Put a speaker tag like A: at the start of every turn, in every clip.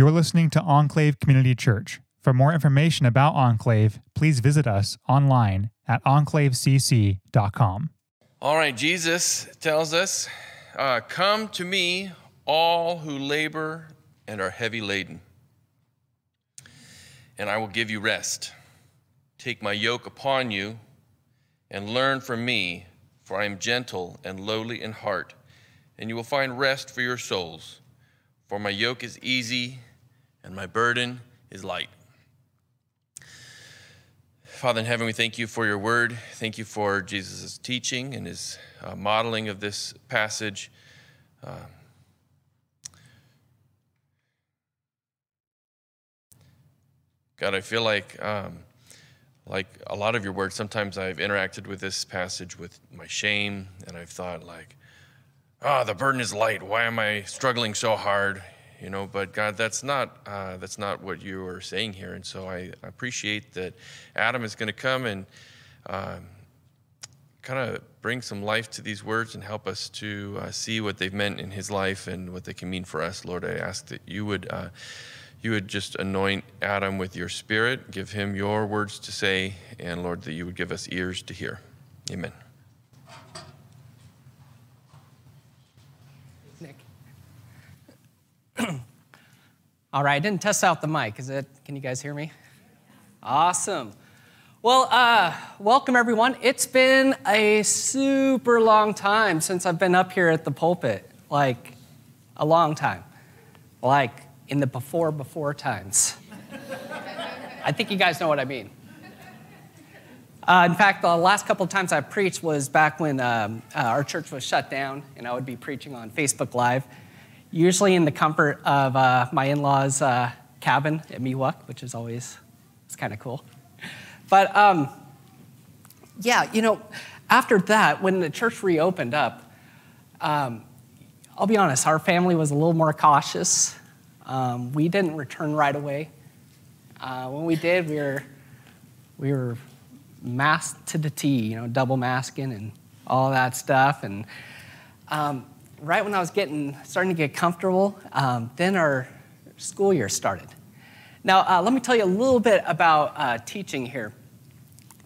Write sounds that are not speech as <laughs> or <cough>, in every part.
A: You're listening to Enclave Community Church. For more information about Enclave, please visit us online at enclavecc.com.
B: All right, Jesus tells us, uh, Come to me, all who labor and are heavy laden, and I will give you rest. Take my yoke upon you and learn from me, for I am gentle and lowly in heart, and you will find rest for your souls. For my yoke is easy and my burden is light. Father in heaven, we thank you for your word. Thank you for Jesus' teaching and his uh, modeling of this passage. Uh, God, I feel like, um, like a lot of your words, sometimes I've interacted with this passage with my shame, and I've thought, like, ah, oh, the burden is light. Why am I struggling so hard? You know but god that's not uh, that's not what you are saying here. And so i appreciate that adam is going to come and um, kind of bring some life to these words and help us to uh, see what they've meant in his life and what they can mean for us. Lord i ask that you would uh, you would just anoint adam with your spirit give him your words to say and lord that you would give us ears to hear. Amen
C: All right, I didn't test out the mic. Is it? Can you guys hear me? Awesome. Well, uh, welcome everyone. It's been a super long time since I've been up here at the pulpit. Like, a long time. Like, in the before before times. <laughs> I think you guys know what I mean. Uh, in fact, the last couple of times I preached was back when um, uh, our church was shut down, and I would be preaching on Facebook Live usually in the comfort of uh, my in-laws' uh, cabin at Miwok, which is always it's kind of cool. But um, yeah, you know, after that, when the church reopened up, um, I'll be honest, our family was a little more cautious. Um, we didn't return right away. Uh, when we did, we were we were masked to the T, you know, double masking and all that stuff, and um, right when I was getting starting to get comfortable, um, then our school year started. Now, uh, let me tell you a little bit about uh, teaching here.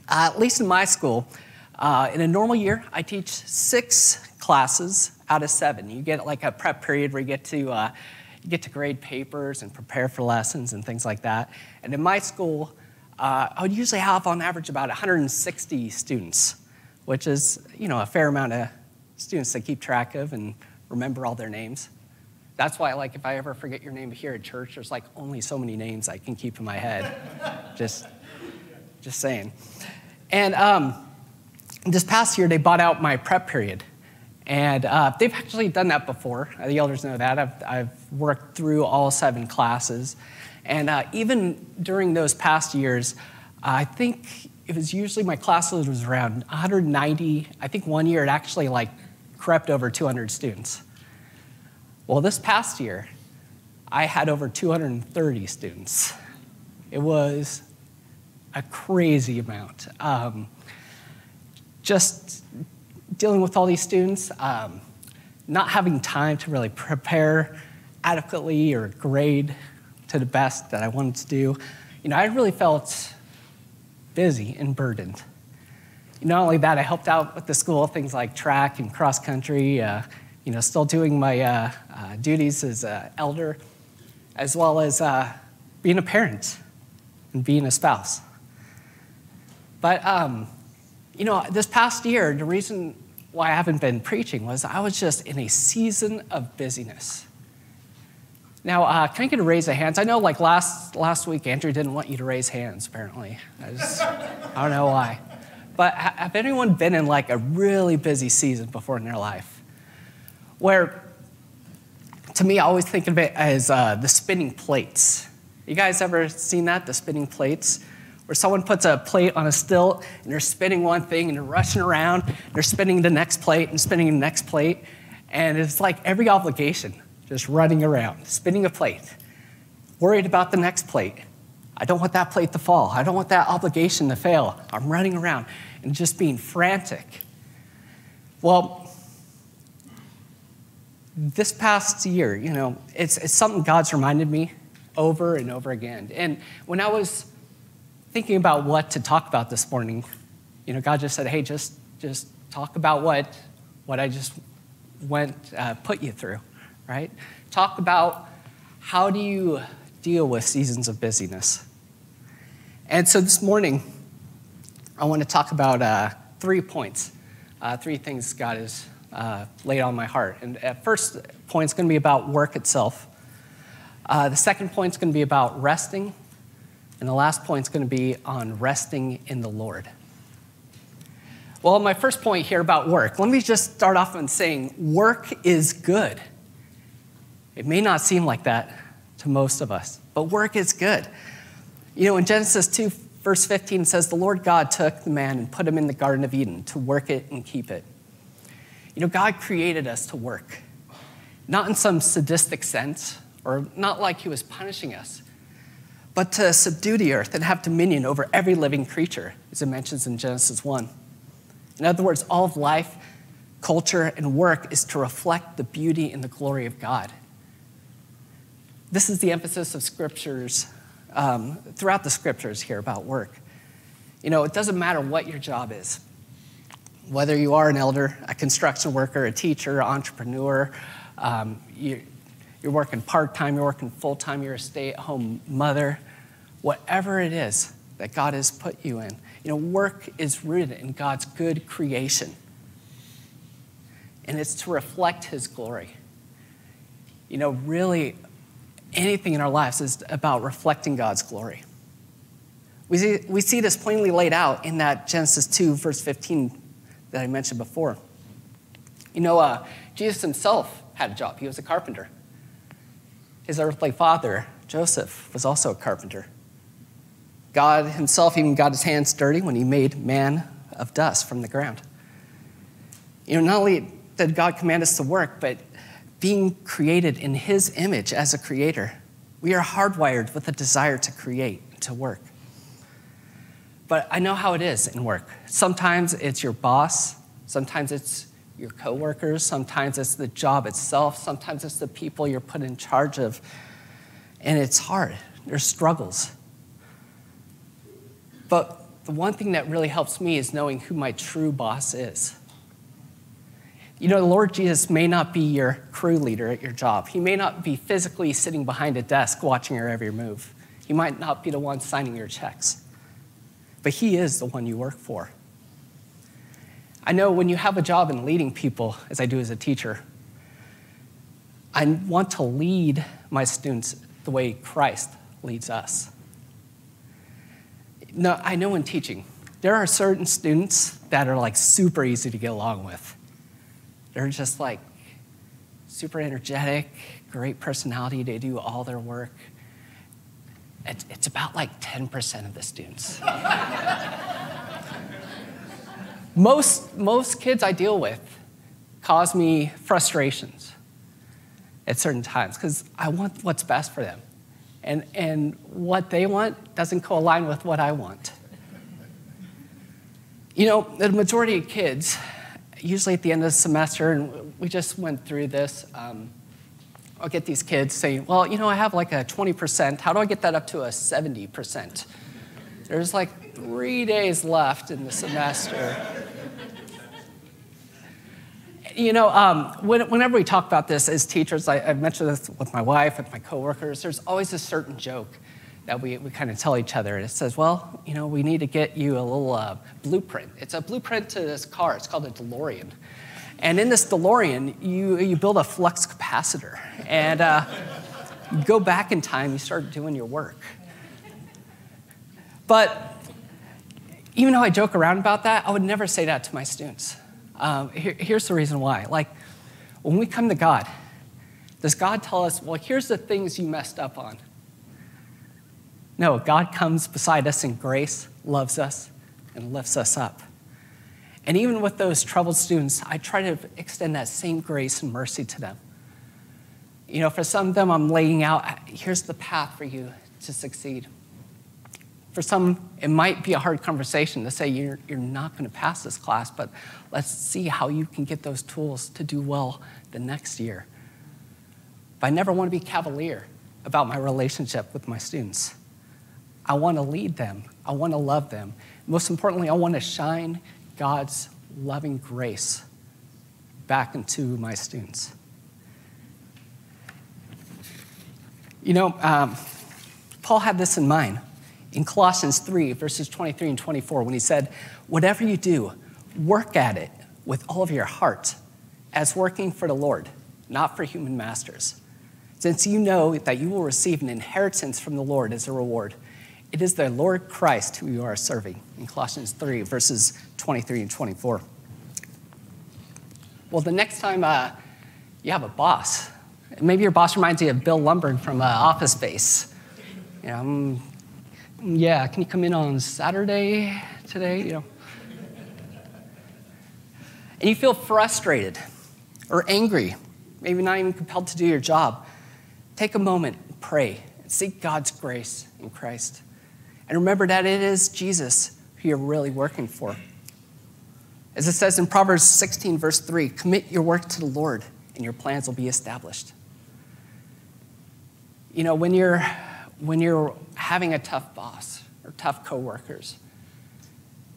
C: Uh, at least in my school, uh, in a normal year, I teach six classes out of seven. You get like a prep period where you get to uh, you get to grade papers and prepare for lessons and things like that. And in my school, uh, I would usually have on average about 160 students, which is you know a fair amount of students to keep track of and remember all their names. That's why, like, if I ever forget your name here at church, there's like only so many names I can keep in my head. <laughs> just, just saying. And um, this past year, they bought out my prep period. And uh, they've actually done that before. The elders know that. I've, I've worked through all seven classes. And uh, even during those past years, I think it was usually my class load was around 190. I think one year it actually like crept over 200 students. Well, this past year, I had over 230 students. It was a crazy amount. Um, just dealing with all these students, um, not having time to really prepare adequately or grade to the best that I wanted to do, you know, I really felt busy and burdened not only that, I helped out with the school, things like track and cross country, uh, you know, still doing my uh, uh, duties as an elder, as well as uh, being a parent and being a spouse. But, um, you know, this past year, the reason why I haven't been preaching was I was just in a season of busyness. Now, uh, can I get a raise of hands? I know, like last last week, Andrew didn't want you to raise hands. Apparently, I, just, I don't know why. But have anyone been in like a really busy season before in their life? Where, to me, I always think of it as uh, the spinning plates. You guys ever seen that, the spinning plates? Where someone puts a plate on a stilt and they're spinning one thing and they're rushing around, they're spinning the next plate and spinning the next plate. And it's like every obligation, just running around, spinning a plate, worried about the next plate, I don't want that plate to fall. I don't want that obligation to fail. I'm running around and just being frantic. Well, this past year, you know, it's, it's something God's reminded me over and over again. And when I was thinking about what to talk about this morning, you know, God just said, hey, just, just talk about what, what I just went, uh, put you through, right? Talk about how do you deal with seasons of busyness. And so this morning, I want to talk about uh, three points, uh, three things God has uh, laid on my heart. And at first point is going to be about work itself. Uh, the second point is going to be about resting. And the last point is going to be on resting in the Lord. Well, my first point here about work, let me just start off on saying work is good. It may not seem like that to most of us, but work is good. You know, in Genesis 2, verse 15 says, The Lord God took the man and put him in the Garden of Eden to work it and keep it. You know, God created us to work, not in some sadistic sense or not like he was punishing us, but to subdue the earth and have dominion over every living creature, as it mentions in Genesis 1. In other words, all of life, culture, and work is to reflect the beauty and the glory of God. This is the emphasis of scriptures um, throughout the scriptures here about work. You know, it doesn't matter what your job is, whether you are an elder, a construction worker, a teacher, entrepreneur, um, you, you're working part time, you're working full time, you're a stay at home mother, whatever it is that God has put you in. You know, work is rooted in God's good creation, and it's to reflect His glory. You know, really, anything in our lives is about reflecting God's glory. We see, we see this plainly laid out in that Genesis 2, verse 15 that I mentioned before. You know, uh, Jesus himself had a job, he was a carpenter. His earthly father, Joseph, was also a carpenter. God himself even got his hands dirty when he made man of dust from the ground. You know, not only did God command us to work, but being created in his image as a creator, we are hardwired with a desire to create, to work. But I know how it is in work. Sometimes it's your boss, sometimes it's your coworkers, sometimes it's the job itself, sometimes it's the people you're put in charge of. And it's hard. There's struggles. But the one thing that really helps me is knowing who my true boss is. You know, the Lord Jesus may not be your crew leader at your job. He may not be physically sitting behind a desk watching your every move. He might not be the one signing your checks. But He is the one you work for. I know when you have a job in leading people, as I do as a teacher, I want to lead my students the way Christ leads us. Now, I know in teaching, there are certain students that are like super easy to get along with. They're just like super energetic, great personality, they do all their work. It's, it's about like 10% of the students. most, most kids I deal with cause me frustrations at certain times because I want what's best for them. And, and what they want doesn't co-align with what I want. You know, the majority of kids, usually at the end of the semester, and we just went through this, um, I'll get these kids saying, well, you know, I have like a 20%. How do I get that up to a 70%? There's like three days left in the semester. you know, um, when, whenever we talk about this as teachers, I, have mentioned this with my wife, with my coworkers, there's always a certain joke that we, we kind of tell each other. And it says, well, you know, we need to get you a little uh, blueprint. It's a blueprint to this car. It's called a DeLorean. And in this DeLorean, you, you build a flux capacitor. And uh, you go back in time, you start doing your work. But even though I joke around about that, I would never say that to my students. Um, here, here's the reason why. Like, when we come to God, does God tell us, well, here's the things you messed up on? No, God comes beside us in grace, loves us, and lifts us up. And even with those troubled students, I try to extend that same grace and mercy to them. You know, for some of them, I'm laying out here's the path for you to succeed. For some, it might be a hard conversation to say you're, you're not going to pass this class, but let's see how you can get those tools to do well the next year. But I never want to be cavalier. about my relationship with my students. I want to lead them, I want to love them. Most importantly, I want to shine God's loving grace back into my students. You know, um, Paul had this in mind in Colossians 3, verses 23 and 24, when he said, Whatever you do, work at it with all of your heart, as working for the Lord, not for human masters. Since you know that you will receive an inheritance from the Lord as a reward, it is the Lord Christ who you are serving, in Colossians 3, verses 23 and 24. Well, the next time uh, you have a boss, maybe your boss reminds you of Bill Lumbergh from uh, Office Space. You know, um, yeah, can you come in on Saturday today? You know. And you feel frustrated or angry, maybe not even compelled to do your job. Take a moment, and pray, and seek God's grace in Christ. And remember that it is Jesus who you're really working for. As it says in Proverbs 16, verse 3 commit your work to the Lord, and your plans will be established. You know, when you're, when you're having a tough boss or tough coworkers,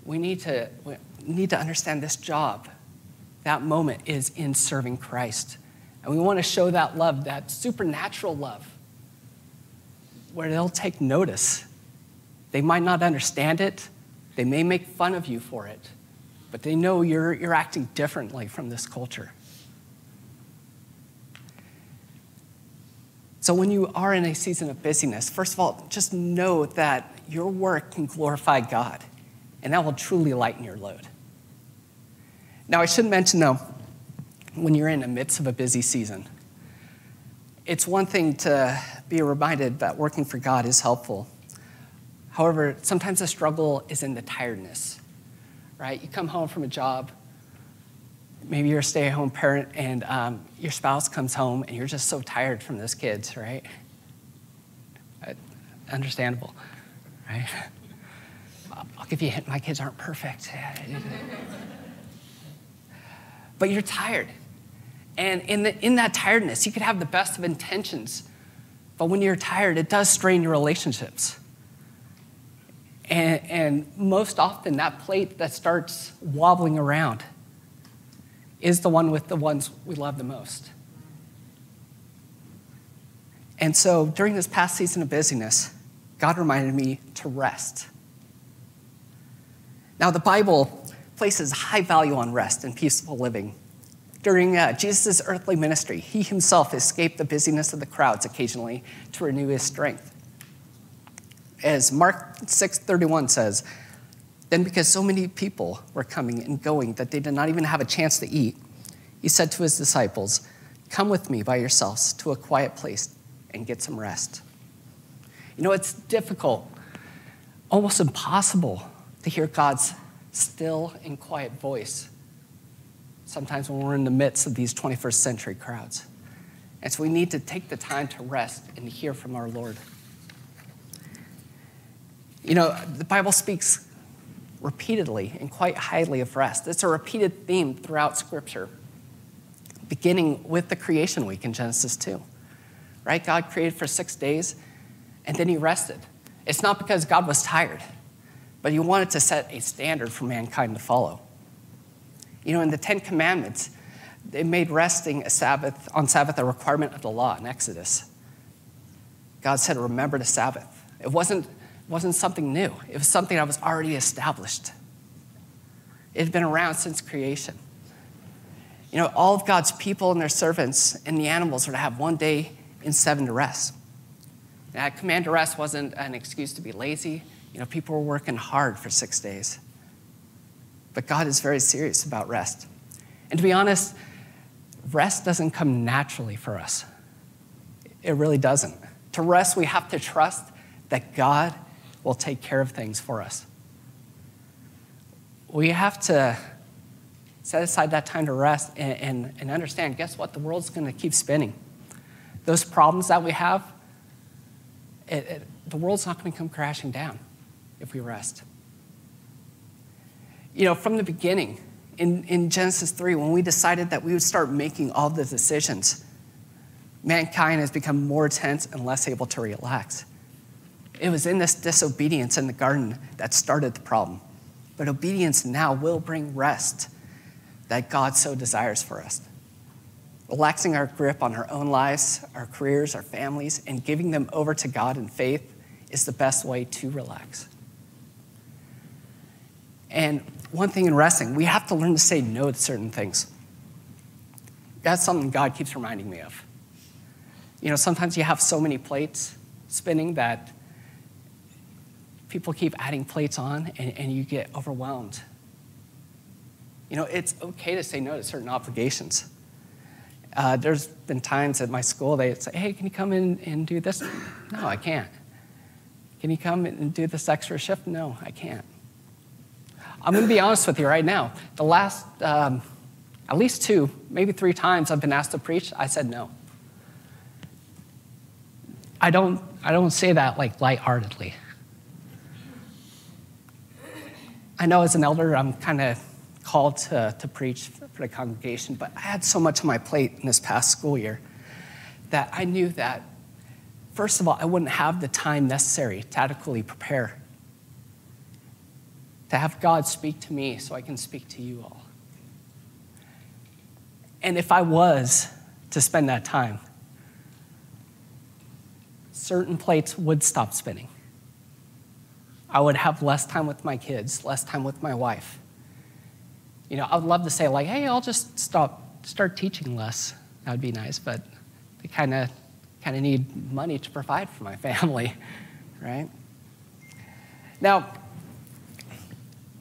C: we need to, we need to understand this job. That moment is in serving Christ. And we want to show that love, that supernatural love, where they'll take notice. They might not understand it, they may make fun of you for it, but they know you're, you're acting differently from this culture. So, when you are in a season of busyness, first of all, just know that your work can glorify God, and that will truly lighten your load. Now, I should mention, though, when you're in the midst of a busy season, it's one thing to be reminded that working for God is helpful. However, sometimes the struggle is in the tiredness, right? You come home from a job, maybe you're a stay at home parent, and um, your spouse comes home and you're just so tired from those kids, right? Uh, understandable, right? <laughs> I'll give you a hint my kids aren't perfect. <laughs> but you're tired. And in, the, in that tiredness, you could have the best of intentions, but when you're tired, it does strain your relationships. And, and most often, that plate that starts wobbling around is the one with the ones we love the most. And so during this past season of busyness, God reminded me to rest. Now, the Bible places high value on rest and peaceful living. During uh, Jesus' earthly ministry, he himself escaped the busyness of the crowds occasionally to renew his strength. As Mark 6:31 says, then because so many people were coming and going that they did not even have a chance to eat, he said to his disciples, "Come with me by yourselves to a quiet place and get some rest." You know, it's difficult, almost impossible to hear God's still and quiet voice sometimes when we're in the midst of these 21st century crowds. And so we need to take the time to rest and hear from our Lord. You know, the Bible speaks repeatedly and quite highly of rest. It's a repeated theme throughout Scripture, beginning with the creation week in Genesis 2. Right? God created for six days and then he rested. It's not because God was tired, but he wanted to set a standard for mankind to follow. You know, in the Ten Commandments, they made resting a Sabbath on Sabbath a requirement of the law in Exodus. God said, "Remember the Sabbath." It wasn't wasn't something new. It was something that was already established. It had been around since creation. You know, all of God's people and their servants and the animals were to have one day in seven to rest. That command to rest wasn't an excuse to be lazy. You know, people were working hard for six days. But God is very serious about rest. And to be honest, rest doesn't come naturally for us. It really doesn't. To rest, we have to trust that God will take care of things for us. We have to set aside that time to rest and, and, and understand guess what? The world's going to keep spinning. Those problems that we have, it, it, the world's not going to come crashing down if we rest you know, from the beginning, in, in Genesis 3, when we decided that we would start making all the decisions, mankind has become more tense and less able to relax. It was in this disobedience in the garden that started the problem. But obedience now will bring rest that God so desires for us. Relaxing our grip on our own lives, our careers, our families, and giving them over to God in faith is the best way to relax. And one thing in resting, we have to learn to say no to certain things. That's something God keeps reminding me of. You know, sometimes you have so many plates spinning that people keep adding plates on and, and you get overwhelmed. You know, it's okay to say no to certain obligations. Uh, there's been times at my school they say, hey, can you come in and do this? No, I can't. Can you come and do this extra shift? No, I can't. I'm going to be honest with you right now. The last, um, at least two, maybe three times I've been asked to preach, I said no. I don't, I don't say that like lightheartedly. I know as an elder, I'm kind of called to, to preach for the congregation, but I had so much on my plate in this past school year that I knew that, first of all, I wouldn't have the time necessary to adequately prepare, to have God speak to me so I can speak to you all. And if I was to spend that time, certain plates would stop spinning. I would have less time with my kids, less time with my wife. You know, I would love to say, like, hey, I'll just stop, start teaching less. That would be nice, but they kind of kind of need money to provide for my <laughs> family, right? Now,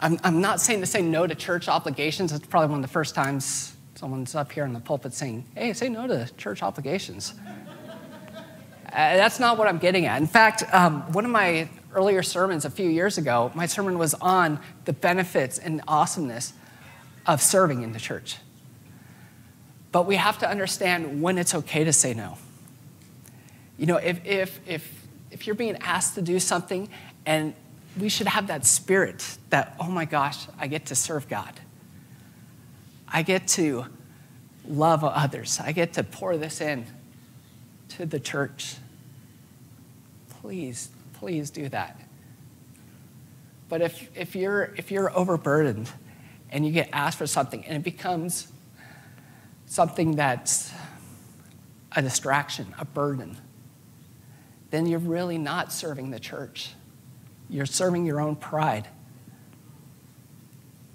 C: I'm, I'm not saying to say no to church obligations. It's probably one of the first times someone's up here in the pulpit saying, hey, say no to church obligations. uh, that's not what I'm getting at. In fact, um, one of my earlier sermons a few years ago, my sermon was on the benefits and awesomeness of serving in the church. But we have to understand when it's okay to say no. You know, if, if, if, if you're being asked to do something, and we should have that spirit that, oh my gosh, I get to serve God. I get to love others. I get to pour this in to the church. Please please do that. But if, if, you're, if you're overburdened and you get asked for something and it becomes something that's a distraction, a burden, then you're really not serving the church. You're serving your own pride.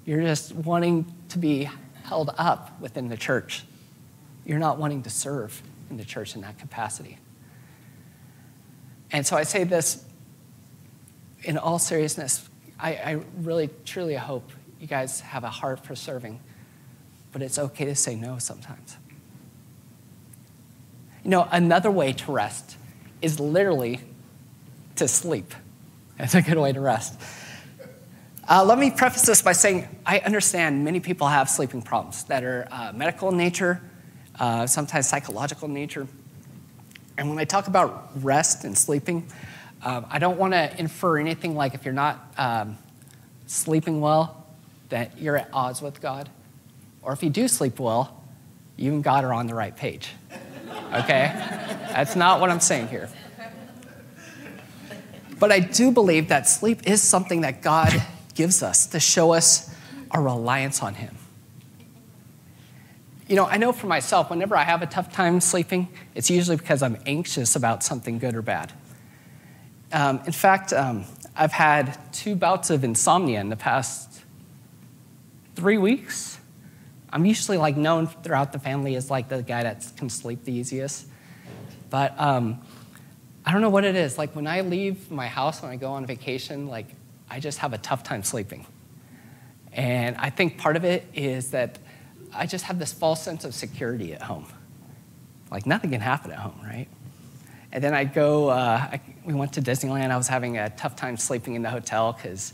C: You're just wanting to be held up within the church. You're not wanting to serve in the church in that capacity. And so I say this in all seriousness, I, I really, truly hope you guys have a heart for serving, but it's okay to say no sometimes. You know, another way to rest is literally to sleep. That's a good way to rest. Uh, let me preface this by saying I understand many people have sleeping problems that are uh, medical in nature, uh, sometimes psychological in nature. And when I talk about rest and sleeping, um, I don't want to infer anything like if you're not um, sleeping well, that you're at odds with God. Or if you do sleep well, you and God are on the right page. Okay? That's not what I'm saying here. But I do believe that sleep is something that God gives us to show us our reliance on Him. You know, I know for myself, whenever I have a tough time sleeping, it's usually because I'm anxious about something good or bad. Um, in fact, um, I've had two bouts of insomnia in the past three weeks. I'm usually like known throughout the family as like the guy that can sleep the easiest. But um, I don't know what it is. Like when I leave my house, when I go on vacation, like I just have a tough time sleeping. And I think part of it is that I just have this false sense of security at home. Like nothing can happen at home, right? And then I go, uh, I, we went to Disneyland. I was having a tough time sleeping in the hotel because,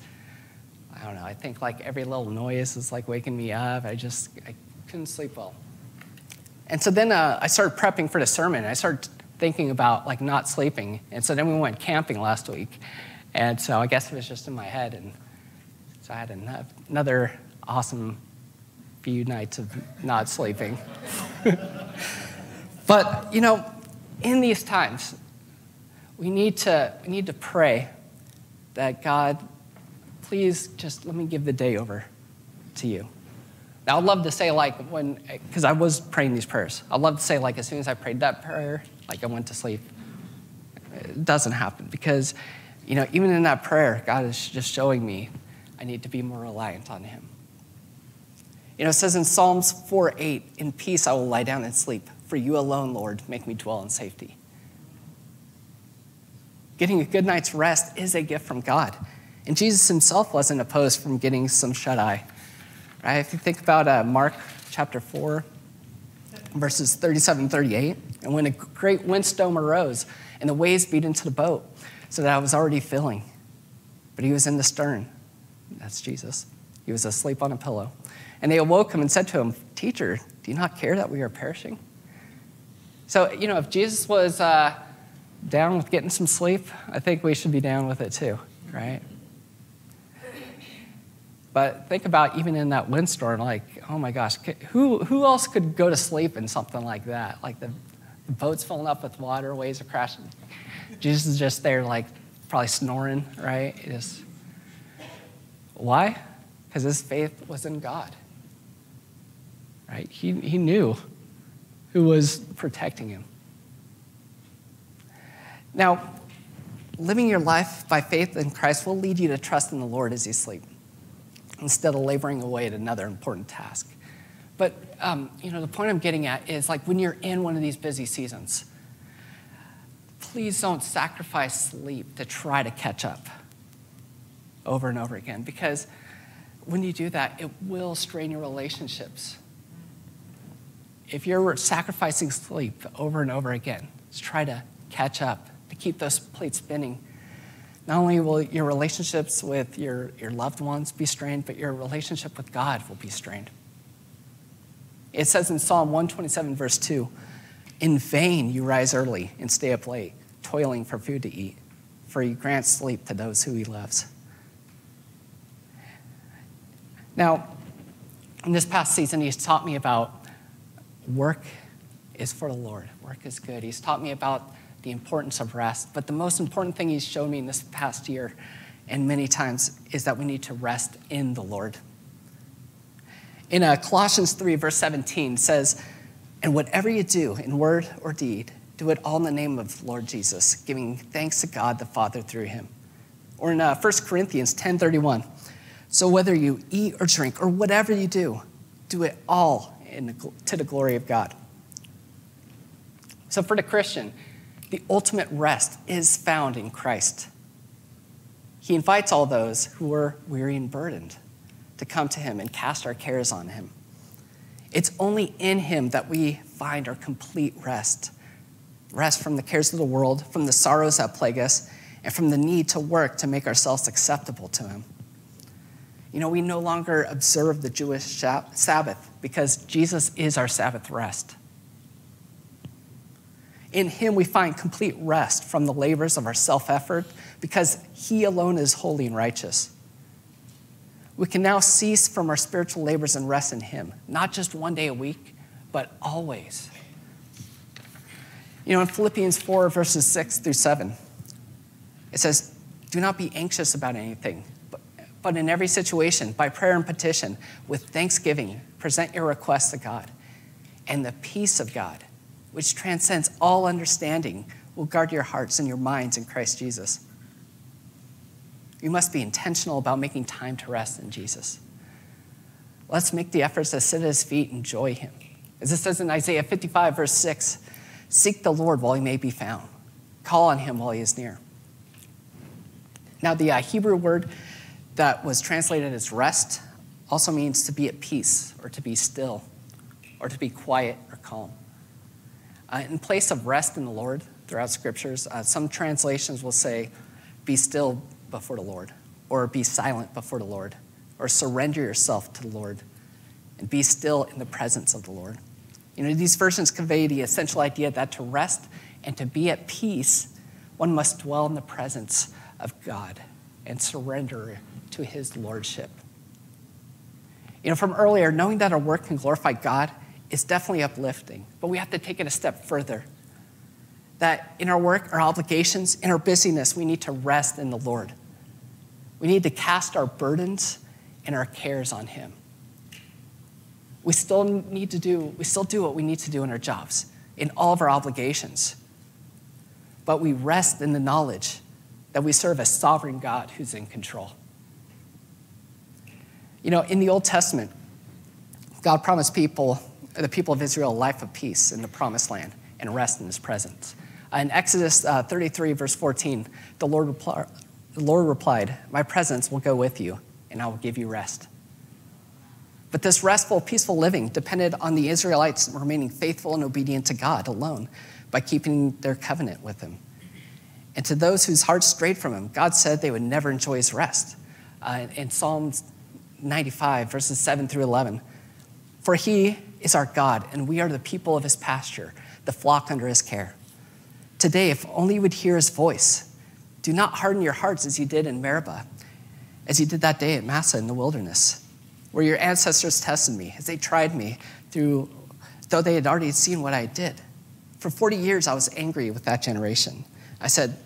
C: I don't know, I think like every little noise was like waking me up. I just, I couldn't sleep well. And so then uh, I started prepping for the sermon. I started thinking about like not sleeping. And so then we went camping last week. And so I guess it was just in my head. And so I had another awesome few nights of not sleeping. <laughs> but, you know, in these times, we need to, we need to pray that God, please just let me give the day over to you. Now, I'd love to say, like, when, because I was praying these prayers, I'd love to say, like, as soon as I prayed that prayer, like, I went to sleep. It doesn't happen because, you know, even in that prayer, God is just showing me I need to be more reliant on Him. You know, it says in Psalms 4 8, In peace I will lie down and sleep, for you alone, Lord, make me dwell in safety. Getting a good night's rest is a gift from God. And Jesus himself wasn't opposed from getting some shut eye. Right? If you think about uh, Mark chapter 4, verses 37 38, and when a great windstorm arose and the waves beat into the boat, so that I was already filling, but he was in the stern. That's Jesus. He was asleep on a pillow. And they awoke him and said to him, Teacher, do you not care that we are perishing? So, you know, if Jesus was uh, down with getting some sleep, I think we should be down with it too, right? But think about even in that windstorm, like, oh my gosh, who, who else could go to sleep in something like that? Like the, the boat's filling up with water, waves are crashing. Jesus is just there, like, probably snoring, right? Just, why? Because his faith was in God, right? He, he knew who was protecting him. Now, living your life by faith in Christ will lead you to trust in the Lord as you sleep instead of laboring away at another important task. But um, you know, the point I'm getting at is like when you're in one of these busy seasons, please don't sacrifice sleep to try to catch up over and over again because when you do that, it will strain your relationships. If you're sacrificing sleep over and over again, just try to catch up, to keep those plates spinning not only will your relationships with your, your loved ones be strained, but your relationship with God will be strained. It says in Psalm 127, verse 2 In vain you rise early and stay up late, toiling for food to eat, for he grants sleep to those who he loves. Now, in this past season, he's taught me about work is for the Lord. Work is good. He's taught me about the importance of rest. But the most important thing he's shown me in this past year and many times is that we need to rest in the Lord. In uh, Colossians 3, verse 17, says, And whatever you do in word or deed, do it all in the name of the Lord Jesus, giving thanks to God the Father through him. Or in uh, 1 Corinthians 10, 31, So whether you eat or drink or whatever you do, do it all the, to the glory of God. So for the Christian, the ultimate rest is found in Christ. He invites all those who are weary and burdened to come to him and cast our cares on him. It's only in him that we find our complete rest rest from the cares of the world, from the sorrows that plague us, and from the need to work to make ourselves acceptable to him. You know, we no longer observe the Jewish Sabbath because Jesus is our Sabbath rest. In Him, we find complete rest from the labors of our self effort because He alone is holy and righteous. We can now cease from our spiritual labors and rest in Him, not just one day a week, but always. You know, in Philippians 4, verses 6 through 7, it says, Do not be anxious about anything, but, in every situation, by prayer and petition, with thanksgiving, present your requests to God. And the peace of God, which transcends all understanding, will guard your hearts and your minds in Christ Jesus. You must be intentional about making time to rest in Jesus. Let's make the efforts to sit at his feet and enjoy him. As it says in Isaiah 55, verse 6 Seek the Lord while he may be found, call on him while he is near. Now, the uh, Hebrew word that was translated as rest also means to be at peace or to be still or to be quiet or calm. Uh, in place of rest in the Lord throughout scriptures, uh, some translations will say, be still before the Lord, or be silent before the Lord, or surrender yourself to the Lord, and be still in the presence of the Lord. You know, these versions convey the essential idea that to rest and to be at peace, one must dwell in the presence of God and surrender to his lordship. You know, from earlier, knowing that our work can glorify God is definitely uplifting, but we have to take it a step further. that in our work, our obligations, in our busyness, we need to rest in the Lord. We need to cast our burdens and our cares on Him. We still need to do, we still do what we need to do in our jobs, in all of our obligations. But we rest in the knowledge that we serve a sovereign God who's in control. You know, in the Old Testament, God promised people, the people of Israel, a life of peace in the promised land and rest in his presence. In Exodus uh, 33, verse 14, the Lord, repli- the Lord replied, My presence will go with you, and I will give you rest. But this restful, peaceful living depended on the Israelites remaining faithful and obedient to God alone by keeping their covenant with Him. And to those whose hearts strayed from Him, God said they would never enjoy His rest. Uh, in Psalms 95, verses 7 through 11, for He is our God, and we are the people of His pasture, the flock under His care. Today, if only you would hear His voice, do not harden your hearts as you did in Meribah, as you did that day at Massah in the wilderness where your ancestors tested me, as they tried me through, though they had already seen what I did. For 40 years, I was angry with that generation. I said,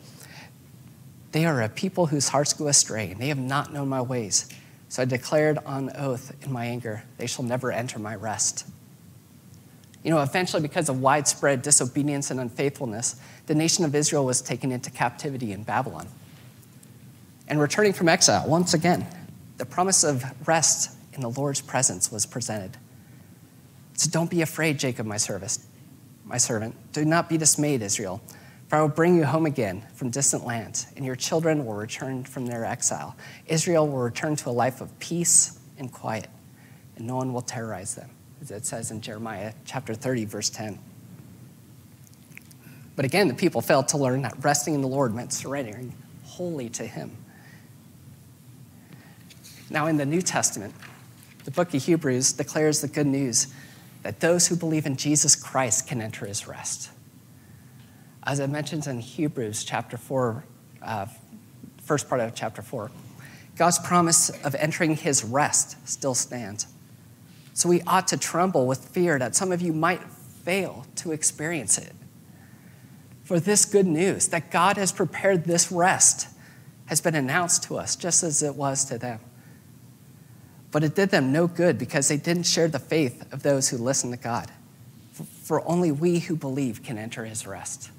C: They are a people whose hearts go astray, and they have not known my ways. So I declared on oath in my anger, They shall never enter my rest. You know, eventually, because of widespread disobedience and unfaithfulness, the nation of Israel was taken into captivity in Babylon. And returning from exile, once again, the promise of rest in the Lord's presence was presented. So don't be afraid, Jacob, my service, my servant. Do not be dismayed, Israel, for I will bring you home again from distant lands, and your children will return from their exile. Israel will return to a life of peace and quiet, and no one will terrorize them, as it says in Jeremiah chapter 30, verse 10. But again, the people failed to learn that resting in the Lord meant surrendering wholly to Him. Now, in the New Testament, the book of Hebrews declares the good news that those who believe in Jesus Christ can enter his rest. As it mentions in Hebrews chapter 4, uh, first part of chapter 4, God's promise of entering his rest still stands. So we ought to tremble with fear that some of you might fail to experience it. For this good news that God has prepared this rest has been announced to us just as it was to them. But it did them no good because they didn't share the faith of those who listen to God. For only we who believe can enter his rest.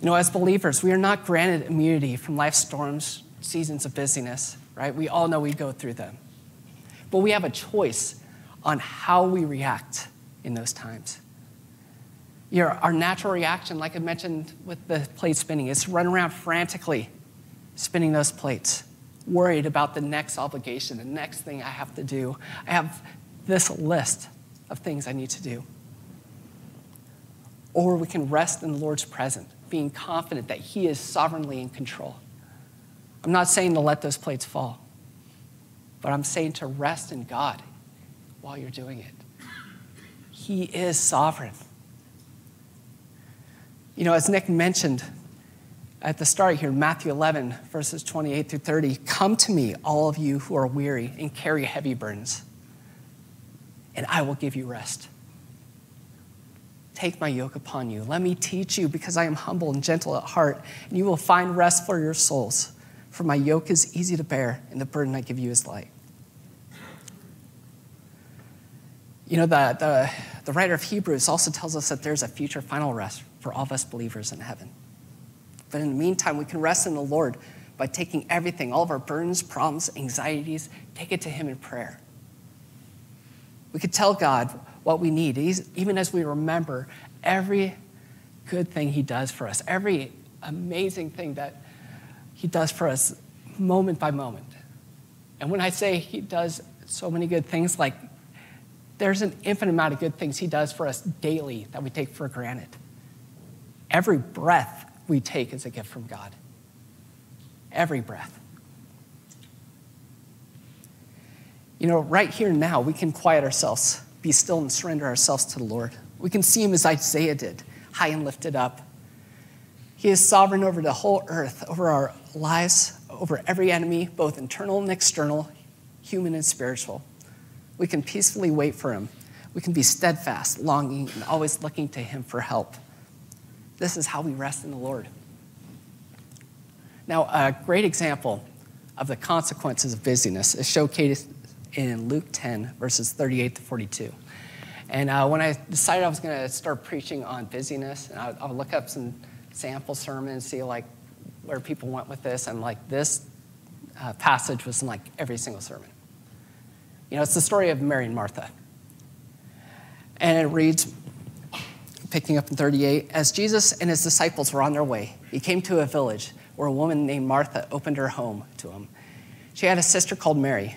C: You know, as believers, we are not granted immunity from life's storms, seasons of busyness, right? We all know we go through them. But we have a choice on how we react in those times. Our natural reaction, like I mentioned with the plate spinning, is run around frantically spinning those plates worried about the next obligation, the next thing I have to do. I have this list of things I need to do. Or we can rest in the Lord's presence, being confident that He is sovereignly in control. I'm not saying to let those plates fall, but I'm saying to rest in God while you're doing it. He is sovereign. You know, as Nick mentioned, at the start here, Matthew 11, verses 28 through 30. Come to me, all of you who are weary and carry heavy burdens, and I will give you rest. Take my yoke upon you. Let me teach you, because I am humble and gentle at heart, and you will find rest for your souls. For my yoke is easy to bear, and the burden I give you is light. You know, the, the, the writer of Hebrews also tells us that there's a future final rest for all of us believers in heaven. But in the meantime, we can rest in the Lord by taking everything, all of our burdens, problems, anxieties, take it to Him in prayer. We could tell God what we need, even as we remember every good thing He does for us, every amazing thing that He does for us moment by moment. And when I say He does so many good things, like there's an infinite amount of good things He does for us daily that we take for granted. Every breath we take is a gift from God. Every breath. You know, right here now, we can quiet ourselves, be still, and surrender ourselves to the Lord. We can see Him as Isaiah did, high and lifted up. He is sovereign over the whole earth, over our lives, over every enemy, both internal and external, human and spiritual. We can peacefully wait for Him. We can be steadfast, longing, and always looking to Him for help. This is how we rest in the Lord. Now, a great example of the consequences of busyness is showcased in Luke 10, verses 38 to 42. And uh, when I decided I was going to start preaching on busyness, and I would, I look up some sample sermons, see like where people went with this, and like this uh, passage was in like every single sermon. You know, it's the story of Mary and Martha. And it reads, picking up in 38, as Jesus and his disciples were on their way, he came to a village where a woman named Martha opened her home to him. She had a sister called Mary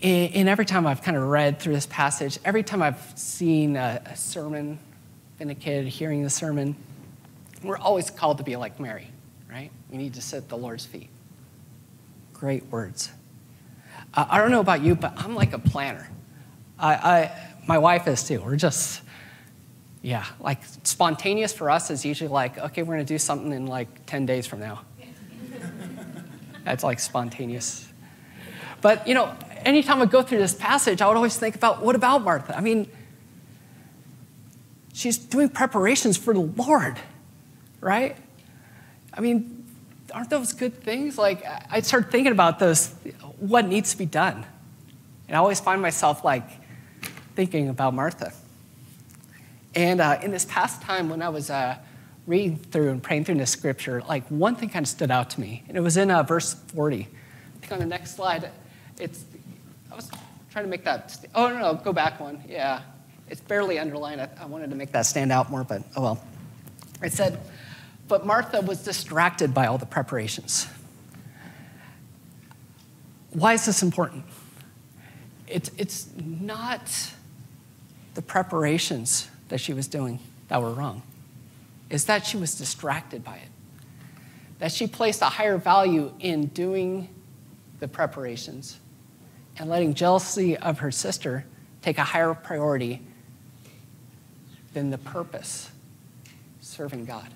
C: in every time I've kind of read through this passage, every time I've seen a, a sermon, been a kid hearing the sermon, we're always called to be like Mary, right? We need to sit at the Lord's feet. Great words. Uh, I don't know about you, but I'm like a planner. I, I, my wife is too. We're just, yeah, like spontaneous for us is usually like, okay, we're going to do something in like 10 days from now. <laughs> That's like spontaneous. But, you know, anytime I go through this passage, I would always think about what about Martha? I mean, she's doing preparations for the Lord, right? I mean, aren't those good things? Like, I start thinking about those, what needs to be done. And I always find myself like thinking about Martha. And uh, in this past time, when I was uh, reading through and praying through the scripture, like one thing kind of stood out to me, and it was in uh, verse 40. I think on the next slide, it's, trying to make that, oh, no, no, go back one. Yeah, it's barely underlined. I, I wanted to make that stand out more, but oh well. It said, but Martha was distracted by all the preparations. Why is this important? It's, it's not the preparations that she was doing that were wrong, it's that she was distracted by it. That she placed a higher value in doing the preparations and letting jealousy of her sister take a higher priority than the purpose serving God.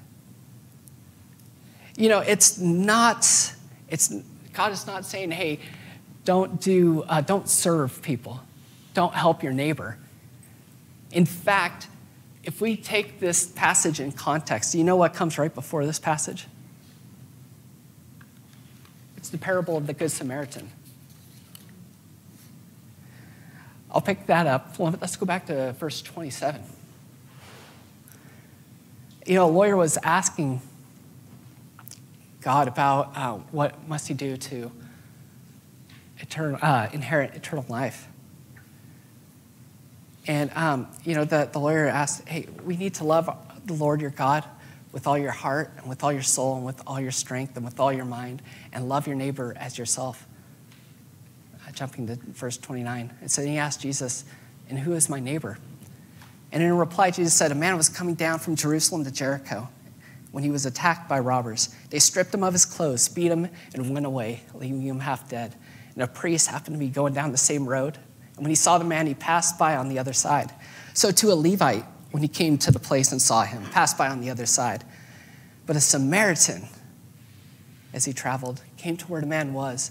C: You know, it's not, it's, God is not saying, hey, don't do, uh, don't serve people. Don't help your neighbor. In fact, if we take this passage in context, you know what comes right before this passage? It's the parable of the Good Samaritan. I'll pick that up. Let's go back to verse 27. You know, a lawyer was asking God about uh, what must he do to eternal, uh, inherit eternal life. And, um, you know, the, the lawyer asked, hey, we need to love the Lord your God with all your heart and with all your soul and with all your strength and with all your mind and love your neighbor as yourself jumping to verse 29. It said, He asked Jesus, And who is my neighbor? And in reply, Jesus said, A man was coming down from Jerusalem to Jericho when he was attacked by robbers. They stripped him of his clothes, beat him, and went away, leaving him half dead. And a priest happened to be going down the same road. And when he saw the man, he passed by on the other side. So to a Levite, when he came to the place and saw him, passed by on the other side. But a Samaritan, as he traveled, came to where the man was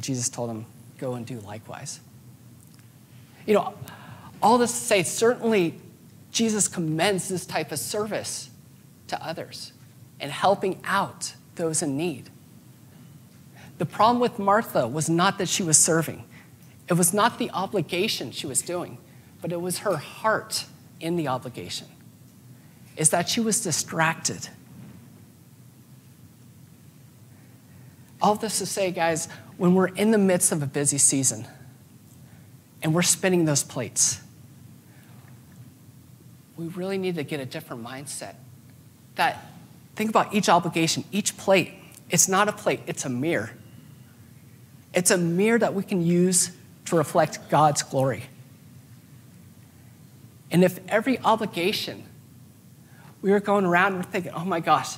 C: Jesus told him, Go and do likewise. You know, all this to say, certainly Jesus commends this type of service to others and helping out those in need. The problem with Martha was not that she was serving, it was not the obligation she was doing, but it was her heart in the obligation. is that she was distracted. All this to say, guys, when we're in the midst of a busy season and we're spinning those plates, we really need to get a different mindset. That think about each obligation, each plate. It's not a plate, it's a mirror. It's a mirror that we can use to reflect God's glory. And if every obligation we were going around and thinking, oh my gosh,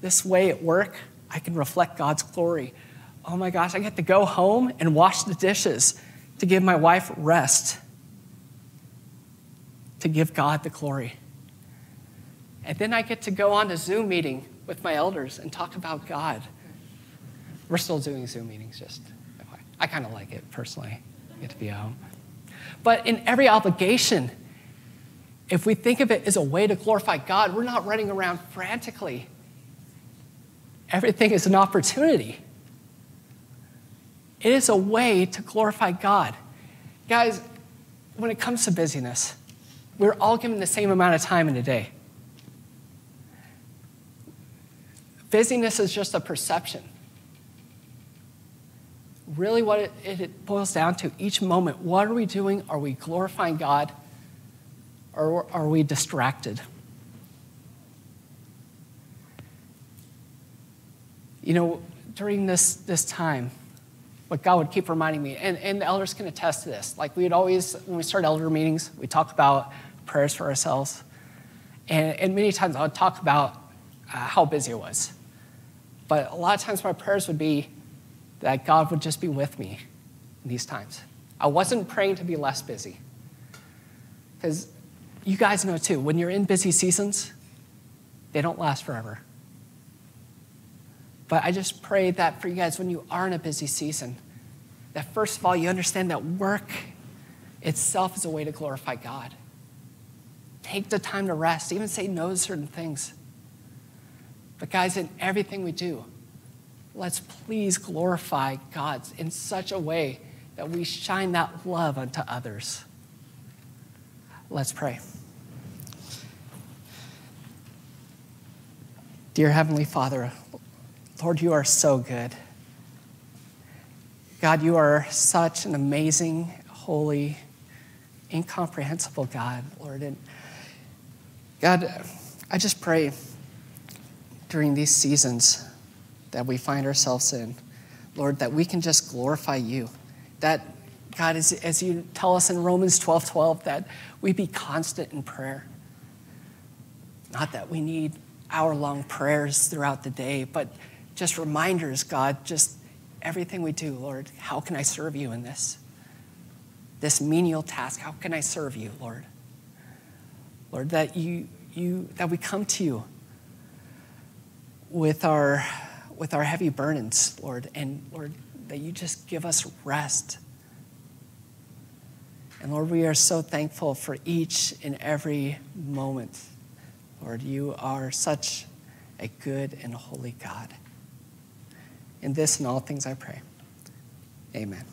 C: this way at work, I can reflect God's glory. Oh my gosh, I get to go home and wash the dishes to give my wife rest, to give God the glory. And then I get to go on a Zoom meeting with my elders and talk about God. We're still doing Zoom meetings, just I kind of like it personally. I get to be at home. But in every obligation, if we think of it as a way to glorify God, we're not running around frantically. Everything is an opportunity. It is a way to glorify God. Guys, when it comes to busyness, we're all given the same amount of time in a day. Busyness is just a perception. Really, what it, it, boils down to each moment what are we doing? Are we glorifying God? Or are we distracted? You know, during this, this time, what God would keep reminding me, and, and the elders can attest to this. Like we would always, when we start elder meetings, we talk about prayers for ourselves. And, and many times I would talk about uh, how busy I was. But a lot of times my prayers would be that God would just be with me in these times. I wasn't praying to be less busy. Because you guys know too, when you're in busy seasons, they don't last forever. But I just pray that for you guys when you are in a busy season, that first of all, you understand that work itself is a way to glorify God. Take the time to rest, even say no to certain things. But, guys, in everything we do, let's please glorify God in such a way that we shine that love unto others. Let's pray. Dear Heavenly Father, Lord, you are so good. God, you are such an amazing, holy, incomprehensible God, Lord. And God, I just pray during these seasons that we find ourselves in, Lord, that we can just glorify you. That, God, as, as you tell us in Romans 12 12, that we be constant in prayer. Not that we need hour long prayers throughout the day, but just reminders, God, just everything we do, Lord, how can I serve you in this? This menial task, how can I serve you, Lord? Lord, that you, you that we come to you with our with our heavy burdens, Lord, and Lord, that you just give us rest. And Lord, we are so thankful for each and every moment. Lord, you are such a good and holy God. In this and all things I pray. Amen.